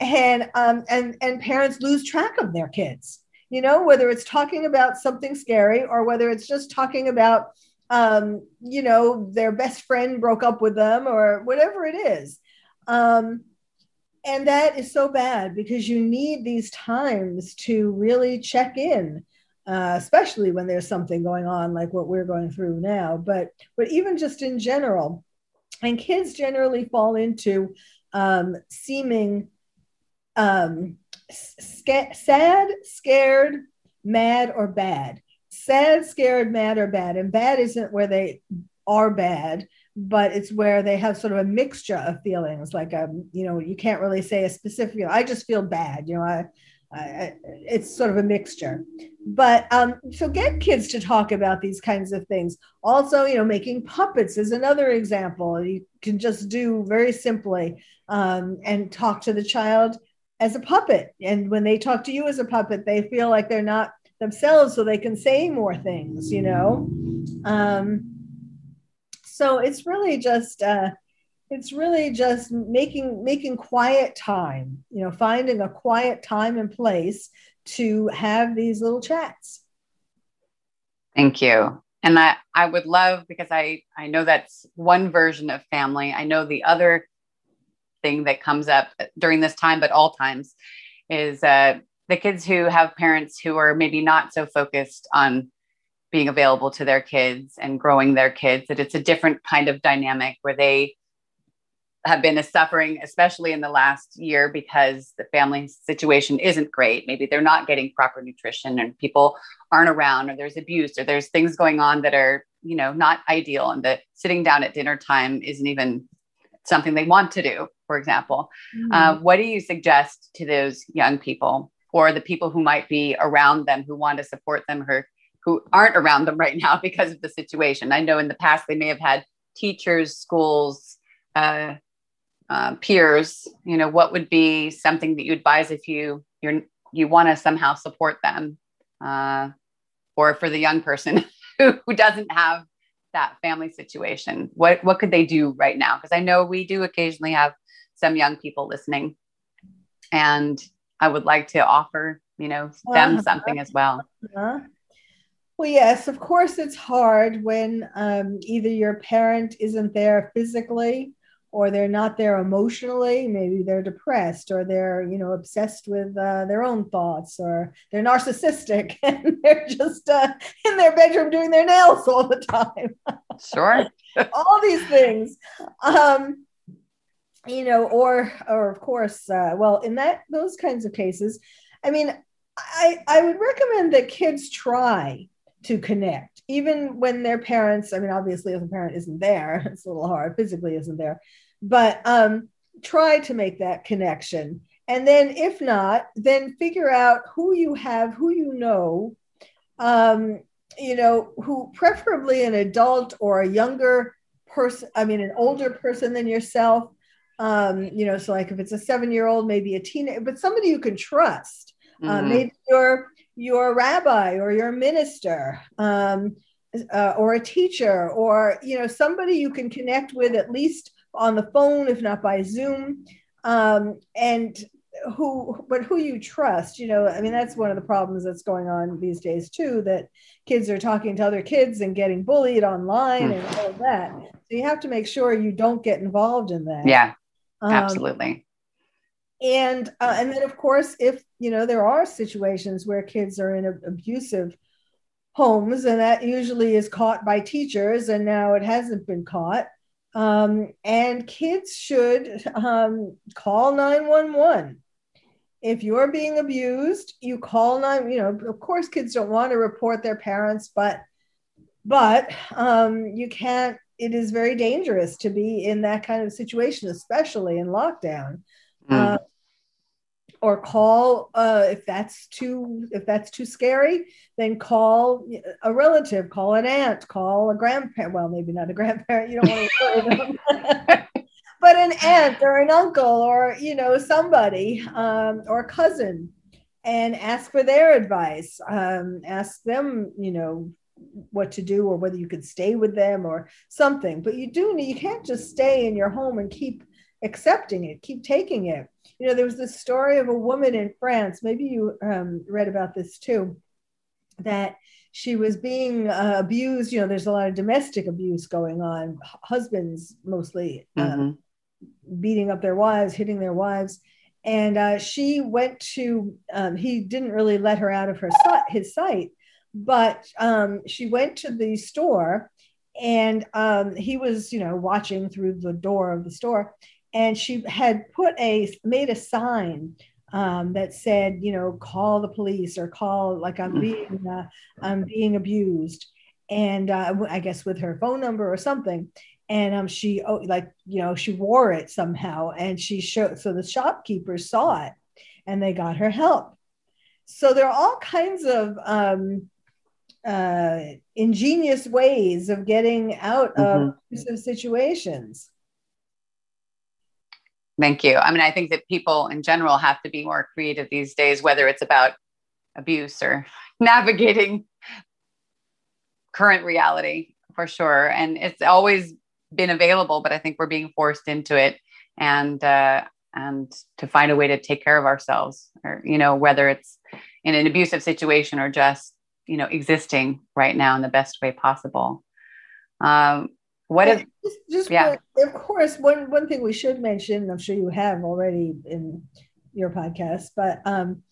And, um, and, and parents lose track of their kids you know, whether it's talking about something scary or whether it's just talking about, um, you know, their best friend broke up with them or whatever it is. Um, and that is so bad because you need these times to really check in. Uh, especially when there's something going on like what we're going through now but but even just in general and kids generally fall into um, seeming um, sca- sad, scared, mad, or bad. Sad, scared, mad, or bad. And bad isn't where they are bad, but it's where they have sort of a mixture of feelings. Like, um, you know, you can't really say a specific. I just feel bad. You know, I, I, it's sort of a mixture. But um, so get kids to talk about these kinds of things. Also, you know, making puppets is another example. You can just do very simply um, and talk to the child as a puppet. And when they talk to you as a puppet, they feel like they're not themselves, so they can say more things, you know? Um, so it's really just, uh, it's really just making making quiet time you know finding a quiet time and place to have these little chats thank you and i i would love because i i know that's one version of family i know the other thing that comes up during this time, but all times, is uh, the kids who have parents who are maybe not so focused on being available to their kids and growing their kids, that it's a different kind of dynamic where they have been suffering, especially in the last year, because the family situation isn't great. Maybe they're not getting proper nutrition and people aren't around, or there's abuse, or there's things going on that are, you know, not ideal. And that sitting down at dinner time isn't even something they want to do, for example. Mm-hmm. Uh, what do you suggest to those young people or the people who might be around them who want to support them or who aren't around them right now because of the situation? I know in the past they may have had teachers, schools, uh, uh, peers. You know, what would be something that you advise if you you're you want to somehow support them, uh, or for the young person who, who doesn't have that family situation? What what could they do right now? Because I know we do occasionally have some young people listening, and I would like to offer you know them uh-huh. something as well. Uh-huh. Well, yes, of course, it's hard when um, either your parent isn't there physically or they're not there emotionally maybe they're depressed or they're you know obsessed with uh, their own thoughts or they're narcissistic and they're just uh, in their bedroom doing their nails all the time. Sure. All these things. Um, you know or or of course uh, well in that those kinds of cases i mean i i would recommend that kids try to connect, even when their parents, I mean, obviously, if the parent isn't there, it's a little hard, physically isn't there, but um, try to make that connection. And then, if not, then figure out who you have, who you know, um, you know, who preferably an adult or a younger person, I mean, an older person than yourself. Um, you know, so like if it's a seven year old, maybe a teenager, but somebody you can trust. Uh, mm-hmm. Uh, maybe your your rabbi or your minister um, uh, or a teacher or you know somebody you can connect with at least on the phone if not by zoom um, and who but who you trust you know i mean that's one of the problems that's going on these days too that kids are talking to other kids and getting bullied online mm. and all of that. So you have to make sure you don't get involved in that. Yeah um, absolutely and uh, and then of course if you know there are situations where kids are in abusive homes and that usually is caught by teachers and now it hasn't been caught um, and kids should um, call 911 if you're being abused you call 9 you know of course kids don't want to report their parents but but um, you can't it is very dangerous to be in that kind of situation especially in lockdown mm. uh, or call uh, if that's too if that's too scary then call a relative call an aunt call a grandparent. Well maybe not a grandparent you don't want to worry them but an aunt or an uncle or you know somebody um, or a cousin and ask for their advice. Um, ask them you know what to do or whether you could stay with them or something. But you do need you can't just stay in your home and keep accepting it keep taking it you know, there was this story of a woman in France. Maybe you um, read about this too, that she was being uh, abused. You know, there's a lot of domestic abuse going on. Husbands mostly uh, mm-hmm. beating up their wives, hitting their wives. And uh, she went to. Um, he didn't really let her out of her his sight, but um, she went to the store, and um, he was, you know, watching through the door of the store and she had put a made a sign um, that said, you know, call the police or call like I'm mm. being uh, I'm being abused, and uh, I guess with her phone number or something. And um, she oh, like you know she wore it somehow, and she showed so the shopkeepers saw it, and they got her help. So there are all kinds of um, uh, ingenious ways of getting out mm-hmm. of abusive situations. Thank you. I mean, I think that people in general have to be more creative these days, whether it's about abuse or navigating current reality for sure. And it's always been available, but I think we're being forced into it and, uh, and to find a way to take care of ourselves or, you know, whether it's in an abusive situation or just, you know, existing right now in the best way possible. Um, what is just, just yeah. of course one one thing we should mention i'm sure you have already in your podcast but um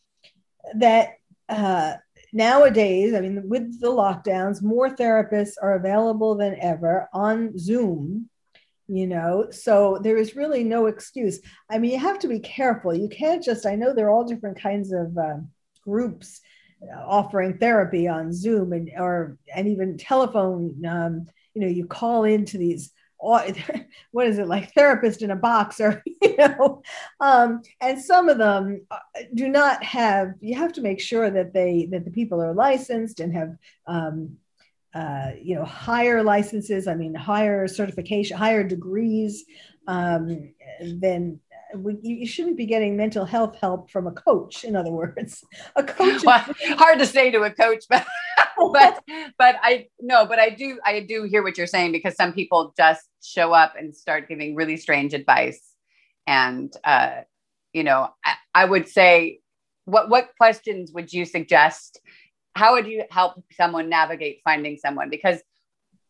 that uh nowadays i mean with the lockdowns more therapists are available than ever on zoom you know so there is really no excuse i mean you have to be careful you can't just i know there are all different kinds of uh, groups offering therapy on zoom and or and even telephone um, you know you call into these what is it like therapist in a box or you know um, and some of them uh, do not have you have to make sure that they that the people are licensed and have um, uh, you know higher licenses i mean higher certification higher degrees um, than we, you shouldn't be getting mental health help from a coach in other words a coach well, hard to say to a coach but but but i no but i do i do hear what you're saying because some people just show up and start giving really strange advice and uh you know I, I would say what what questions would you suggest how would you help someone navigate finding someone because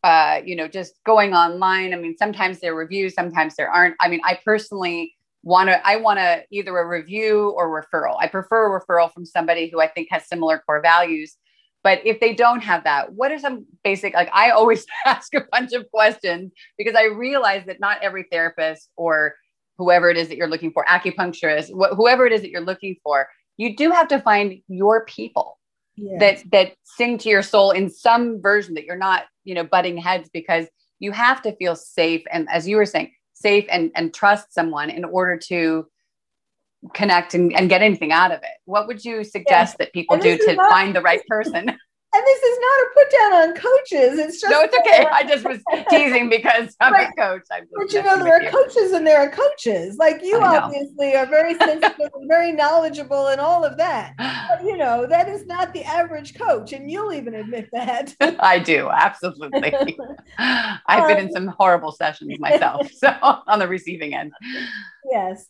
uh, you know, just going online. I mean, sometimes there are reviews, sometimes there aren't. I mean, I personally want to i want to either a review or referral. I prefer a referral from somebody who i think has similar core values. But if they don't have that what are some basic like i always ask a bunch of questions because i realize that not every therapist or whoever it is that you're looking for acupuncturist wh- whoever it is that you're looking for you do have to find your people yes. that that sing to your soul in some version that you're not you know butting heads because you have to feel safe. And as you were saying safe and and trust someone in order to connect and, and get anything out of it. What would you suggest that people do to find the right person And this is not a put down on coaches. It's just no, it's okay. I just was teasing because I'm a coach. I'm but you know, there are you. coaches and there are coaches. Like you obviously are very sensitive and very knowledgeable and all of that. But you know, that is not the average coach, and you'll even admit that. I do absolutely. I've um, been in um, some horrible sessions myself, so on the receiving end. Yes.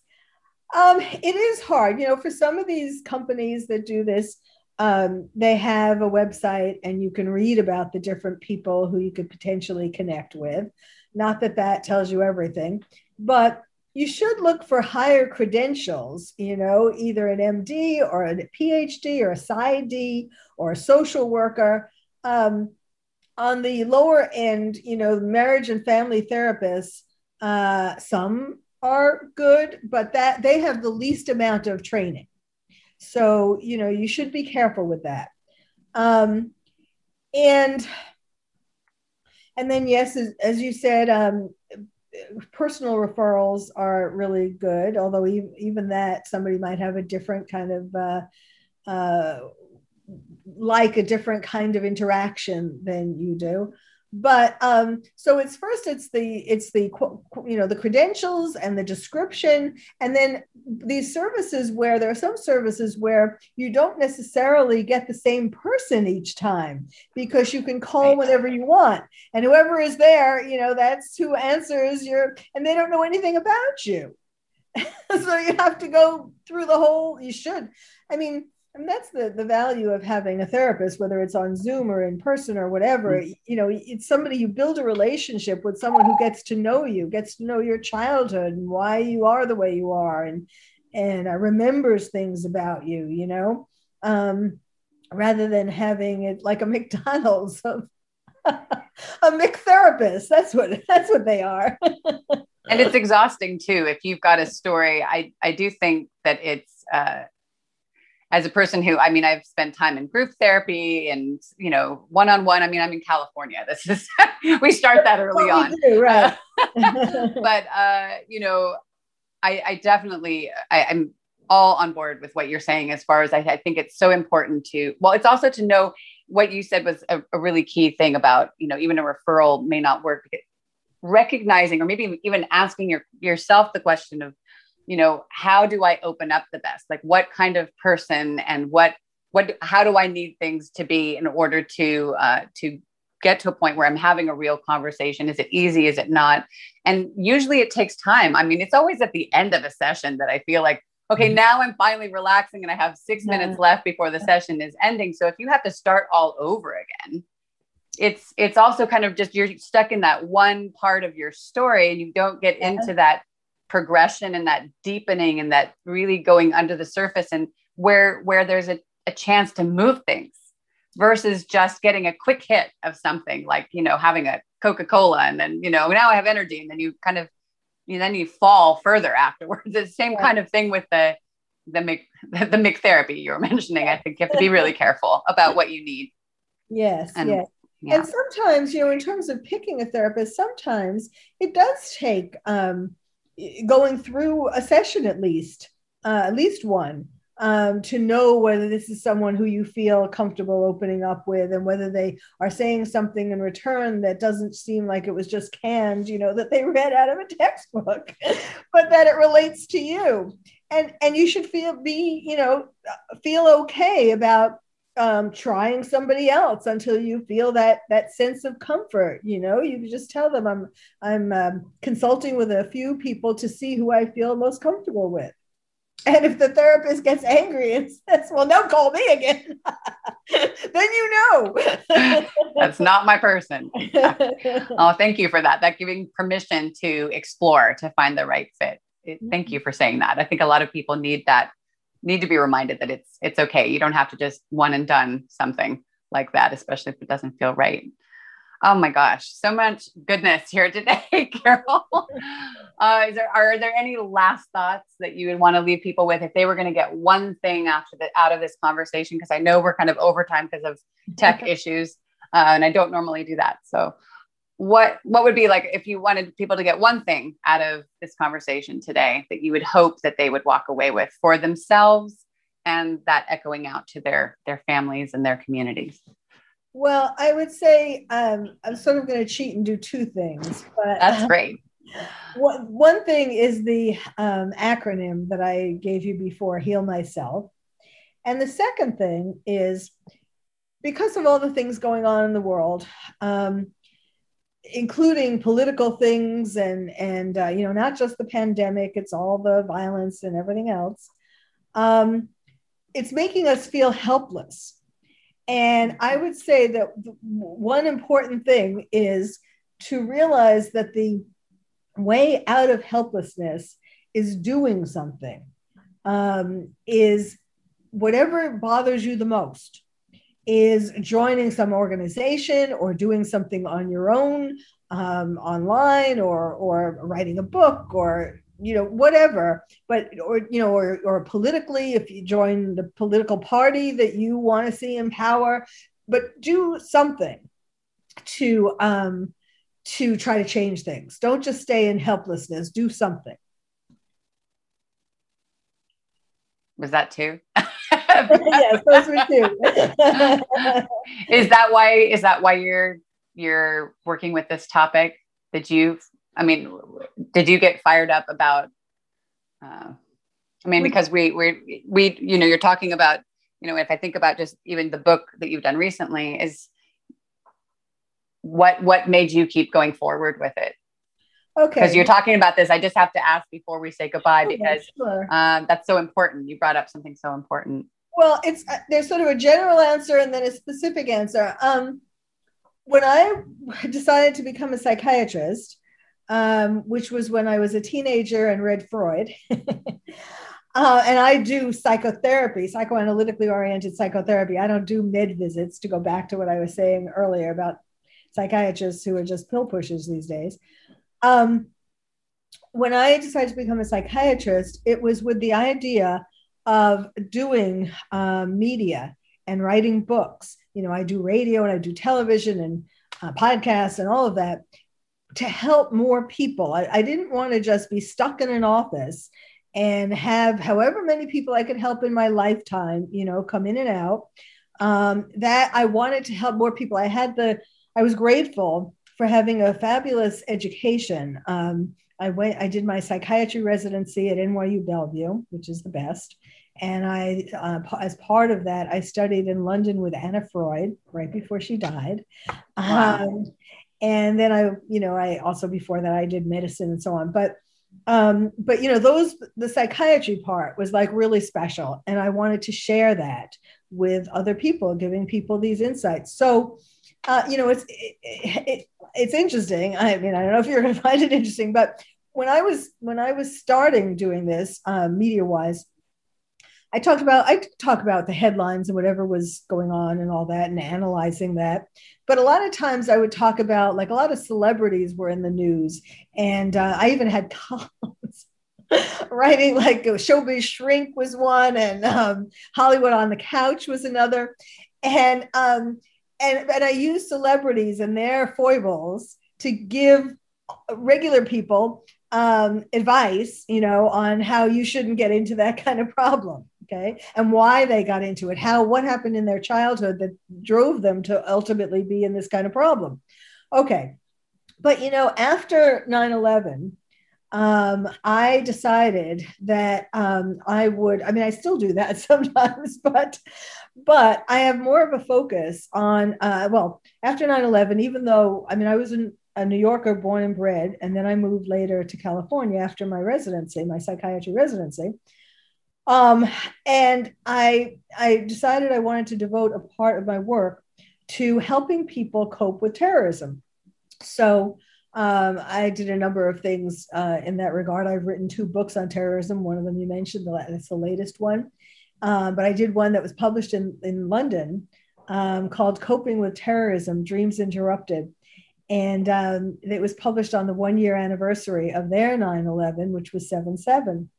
Um, it is hard, you know, for some of these companies that do this um, they have a website and you can read about the different people who you could potentially connect with. Not that that tells you everything, but you should look for higher credentials, you know, either an MD or a PhD or a PsyD or a social worker. Um, on the lower end, you know, marriage and family therapists, uh, some are good, but that they have the least amount of training. So, you know, you should be careful with that. Um, and and then yes, as, as you said, um, personal referrals are really good. Although even, even that, somebody might have a different kind of uh, uh, like a different kind of interaction than you do but um, so it's first it's the it's the you know the credentials and the description and then these services where there are some services where you don't necessarily get the same person each time because you can call whenever you want and whoever is there you know that's who answers your and they don't know anything about you. So you have to go through the whole you should i mean and that's the the value of having a therapist whether it's on zoom or in person or whatever mm-hmm. you know it's somebody you build a relationship with someone who gets to know you gets to know your childhood and why you are the way you are and and uh, remembers things about you you know um, rather than having it like a mcdonald's of a McTherapist. That's what that's what they are. and it's exhausting too. If you've got a story, I I do think that it's uh, as a person who i mean i've spent time in group therapy and you know one-on-one. I mean i'm in california. This is we start that early on. do, right. But uh you know i i definitely I, i'm all on board with what you're saying as far as I, I, think it's so important to well it's also to know what you said was a, a really key thing about you know even a referral may not work recognizing or maybe even asking your, yourself the question of you know how do i open up the best? Like what kind of person and what what how do i need things to be in order to uh, to get to a point where i'm having a real conversation? Is it easy? Is it not? And usually it takes time. I mean it's always at the end of a session that i feel like okay mm-hmm. now i'm finally relaxing and i have six yeah. minutes left before the session is ending. So if you have to start all over again it's it's also kind of just you're stuck in that one part of your story and you don't get into that progression and that deepening and that really going under the surface and where where there's a, a chance to move things versus just getting a quick hit of something like you know having a coca-cola and then you know now i have energy and then you kind of you then you fall further afterwards the same yeah. kind of thing with the the Mc, the McTherapy you were mentioning i think you have to be really careful about what you need yes and, yes yeah. and sometimes you know in terms of picking a therapist sometimes it does take um going through a session at least, uh, at least one, um, to know whether this is someone who you feel comfortable opening up with and whether they are saying something in return that doesn't seem like it was just canned, you know, that they read out of a textbook, but that it relates to you. And, and you should feel be you know feel okay about um, trying somebody else until you feel that that sense of comfort. You know, you just tell them I'm I'm um, consulting with a few people to see who I feel most comfortable with. And if the therapist gets angry and says, "Well, don't call me again," then you know that's not my person. oh, thank you for that. That giving permission to explore to find the right fit. It, thank you for saying that. I think a lot of people need that need to be reminded that it's it's okay. You don't have to just one and done something like that, especially if it doesn't feel right. Oh my gosh, so much goodness here today, Carole. Uh, is there are there any last thoughts that you would want to leave people with if they were going to get one thing after the out of this conversation? Because I know we're kind of over time because of tech issues, uh, and I don't normally do that. So, what what would be like if you wanted people to get one thing out of this conversation today that you would hope that they would walk away with for themselves and that echoing out to their their families and their communities? Well, I would say um, I'm sort of going to cheat and do two things. But that's great. One, one thing is the um, acronym that I gave you before, Heal Myself. And the second thing is because of all the things going on in the world, um, including political things and and uh, you know not just the pandemic, it's all the violence and everything else. Um, it's making us feel helpless. And I would say that one important thing is to realize that the way out of helplessness is doing something, um, is whatever bothers you the most, is joining some organization or doing something on your own um, online or or writing a book or you know whatever but or you know or, or politically if you join the political party that you want to see in power but do something to um to try to change things. Don't just stay in helplessness, do something. Was that two? yes, those were two. is that why is that why you're you're working with this topic? Did you I mean, did you get fired up about uh, I mean, because we we we you know, you're talking about, you know, if I think about just even the book that you've done recently is what what made you keep going forward with it okay because you're talking about this i just have to ask before we say goodbye because sure. um, that's so important you brought up something so important well it's uh, there's sort of a general answer and then a specific answer um, when i decided to become a psychiatrist um, which was when i was a teenager and read freud Uh, and I do psychotherapy, psychoanalytically oriented psychotherapy. I don't do med visits to go back to what I was saying earlier about psychiatrists who are just pill pushers these days. Um, when I decided to become a psychiatrist, it was with the idea of doing um, media and writing books. You know, I do radio and I do television and uh, podcasts and all of that to help more people. I, I didn't want to just be stuck in an office and have however many people I could help in my lifetime, you know, come in and out. Um, that I wanted to help more people. I had the I was grateful for having a fabulous education. Um, I went, I did my psychiatry residency at NYU Bellevue, which is the best. And I, uh, as part of that, I studied in London with Anna Freud right before she died. Wow. Um, and then I, you know, I also before that I did medicine and so on. But, um, but you know, those the psychiatry part was like really special, and I wanted to share that with other people, giving people these insights. So uh, you know, it's it, it, it's interesting. I mean, I don't know if you're going to find it interesting, but when I was when I was starting doing this uh, media wise, I talked about I talk about the headlines and whatever was going on and all that and analyzing that. But a lot of times I would talk about like a lot of celebrities were in the news, and uh, I even had columns writing like Showbiz Shrink was one, and um, Hollywood on the Couch was another, and um, and and I use celebrities and their foibles to give regular people um, advice, you know, on how you shouldn't get into that kind of problem. Okay. And why they got into it, how, what happened in their childhood that drove them to ultimately be in this kind of problem. Okay. But, you know, after 9 11, um, I decided that um, I would, I mean, I still do that sometimes, but but I have more of a focus on, uh, well, after 9 11, even though, I mean, I was a New Yorker born and bred, and then I moved later to California after my residency, my psychiatry residency. Um, and I, I decided I wanted to devote a part of my work to helping people cope with terrorism. So um, I did a number of things uh, in that regard. I've written two books on terrorism. One of them you mentioned, that's the latest one. Um, but I did one that was published in, in London um, called Coping with Terrorism Dreams Interrupted. And um, it was published on the one year anniversary of their 9 11, which was 7 7.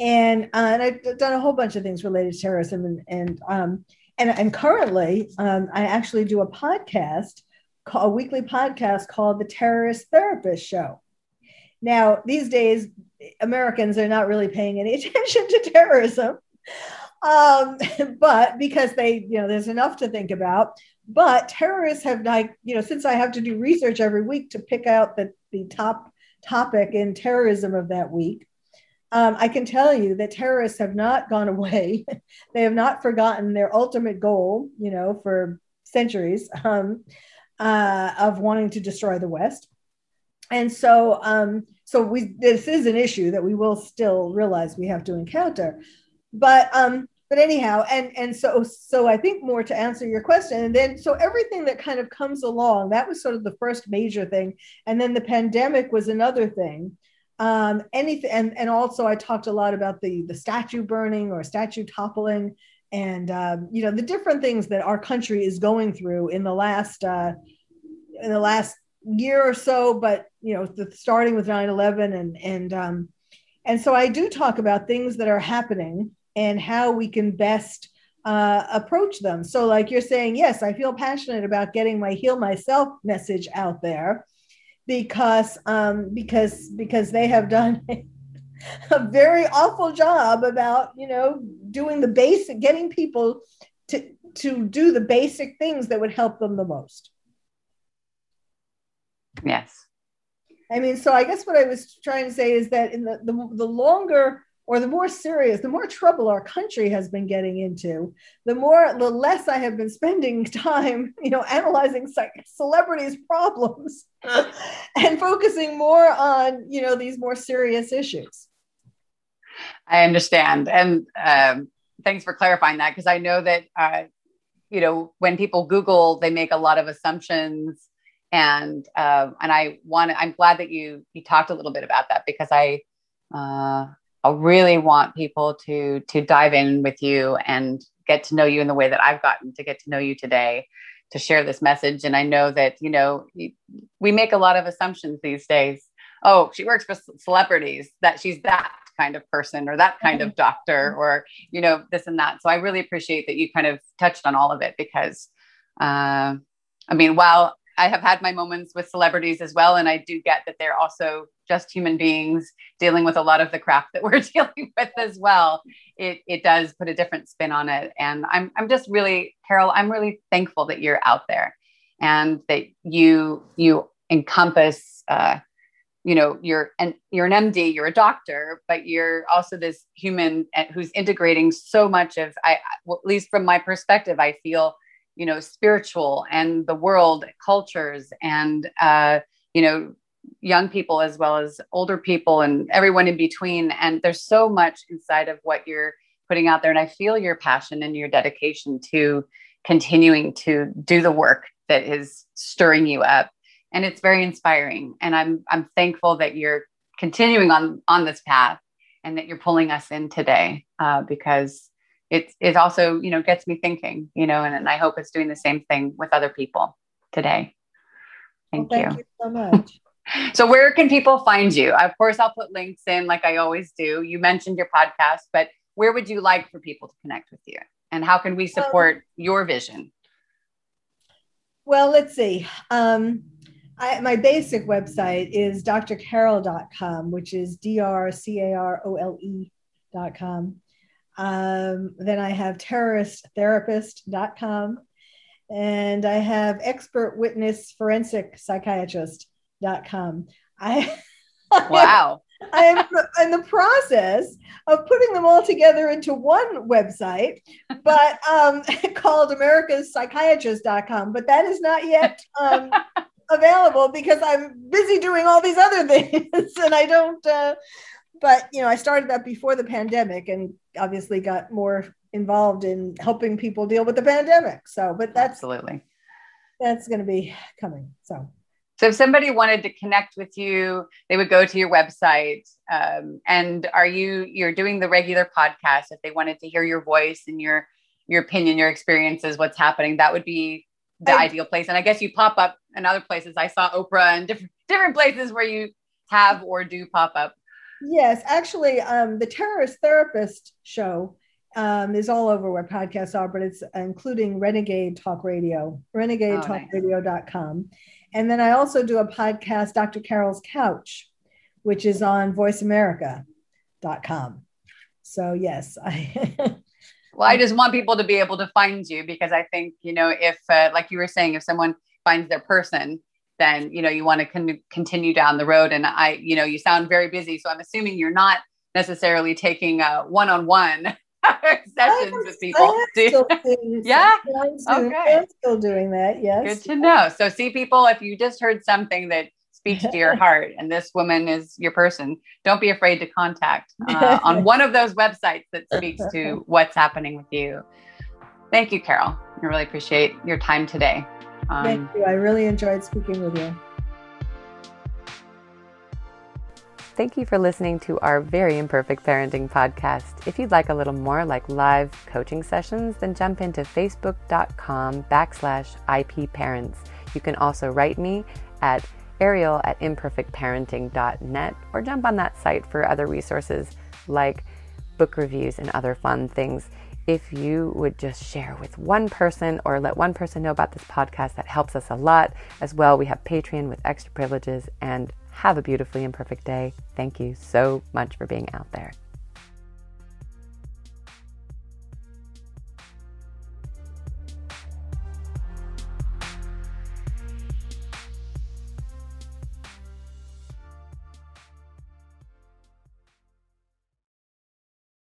And, uh, and I've done a whole bunch of things related to terrorism. And, and, um, and, and currently, um, I actually do a podcast, a weekly podcast called The Terrorist Therapist Show. Now, these days, Americans are not really paying any attention to terrorism um, but because they, you know, there's enough to think about. But terrorists have like, you know, since I have to do research every week to pick out the, the top topic in terrorism of that week, um, I can tell you that terrorists have not gone away. they have not forgotten their ultimate goal, you know, for centuries um, uh, of wanting to destroy the West. And so, um, so we this is an issue that we will still realize we have to encounter but um but anyhow and and so so i think more to answer your question and then so everything that kind of comes along that was sort of the first major thing and then the pandemic was another thing um anything and and also i talked a lot about the the statue burning or statue toppling and um, you know the different things that our country is going through in the last uh in the last year or so but you know the, starting with 9-11 and and um and so i do talk about things that are happening and how we can best uh, approach them. So, like you're saying, yes, I feel passionate about getting my heal myself message out there because um, because because they have done a very awful job about you know doing the basic, getting people to to do the basic things that would help them the most. Yes. I mean, so I guess what I was trying to say is that in the, the, the longer or the more serious, the more trouble our country has been getting into, the more, the less I have been spending time, you know, analyzing celebrities' problems and focusing more on, you know, these more serious issues. I understand. And um, thanks for clarifying that because I know that, uh, you know, when people Google, they make a lot of assumptions. And uh, and I want I'm glad that you you talked a little bit about that because I uh, I really want people to to dive in with you and get to know you in the way that I've gotten to get to know you today to share this message. And I know that you know we make a lot of assumptions these days. Oh she works for celebrities that she's that kind of person or that kind of doctor or you know this and that. So I really appreciate that you kind of touched on all of it because uh, I mean while I have had my moments with celebrities as well. And I do get that they're also just human beings dealing with a lot of the crap that we're dealing with as well. It, it does put a different spin on it. And I'm, I'm just really, Carole, I'm really thankful that you're out there and that you, you encompass, uh, you know, you're and you're an MD, you're a doctor, but you're also this human uh, who's integrating so much of I, well, at least from my perspective, I feel you know spiritual and the world cultures and uh, you know young people as well as older people and everyone in between. And there's so much inside of what you're putting out there. And i feel your passion and your dedication to continuing to do the work that is stirring you up. And it's very inspiring. And i'm i'm thankful that you're continuing on on this path and that you're pulling us in today uh, because it it also you know gets me thinking you know and, and i hope it's doing the same thing with other people today. Thank, well, thank you. you so much. So where can people find you? Of course i'll put links in like i always do. You mentioned your podcast but where would you like for people to connect with you? And how can we support um, your vision? well let's see. Um, I, my basic website is drcarole.com which is d-r-c-a-r-o-l-e.com um, then I have terroristtherapist.com. And I have expert witness forensic psychiatrist.com. I wow. I am in the process of putting them all together into one website, but um, called americaspsychiatrist.com. But that is not yet um, available because I'm busy doing all these other things, and I don't. Uh, but you know, I started that before the pandemic, and obviously got more involved in helping people deal with the pandemic. So, but that's absolutely that's going to be coming. So, so if somebody wanted to connect with you, they would go to your website. Um, and are you you're doing the regular podcast? If they wanted to hear your voice and your your opinion, your experiences, what's happening, that would be the I, ideal place. And I guess you pop up in other places. I saw Oprah and different different places where you have or do pop up. Yes, actually, um, the Terrorist Therapist show um, is all over where podcasts are, but it's including Renegade Talk Radio, renegadetalkradio.com. Oh, nice. And then I also do a podcast, Dr. Carole's Couch, which is on voiceamerica.com. So, yes, I. well, I just want people to be able to find you because I think, you know, if, uh, like you were saying, if someone finds their person, then, you know, you want to con- continue down the road. And I, you know, you sound very busy. So I'm assuming you're not necessarily taking a one on one sessions with people. yeah. Okay. I'm still doing that. Yes. Good to know. So see people, if you just heard something that speaks to your heart and this woman is your person, don't be afraid to contact uh, on one of those websites that speaks to what's happening with you. Thank you, Carole. I really appreciate your time today. Um, Thank you. I really enjoyed speaking with you. Thank you for listening to our very imperfect parenting podcast. If you'd like a little more like live coaching sessions, then jump into facebook.com backslash IP parents. You can also write me at ariel at imperfectparenting.net or jump on that site for other resources like book reviews and other fun things. If you would just share with one person or let one person know about this podcast, that helps us a lot. As well, we have Patreon with extra privileges and have a beautifully imperfect day. Thank you so much for being out there.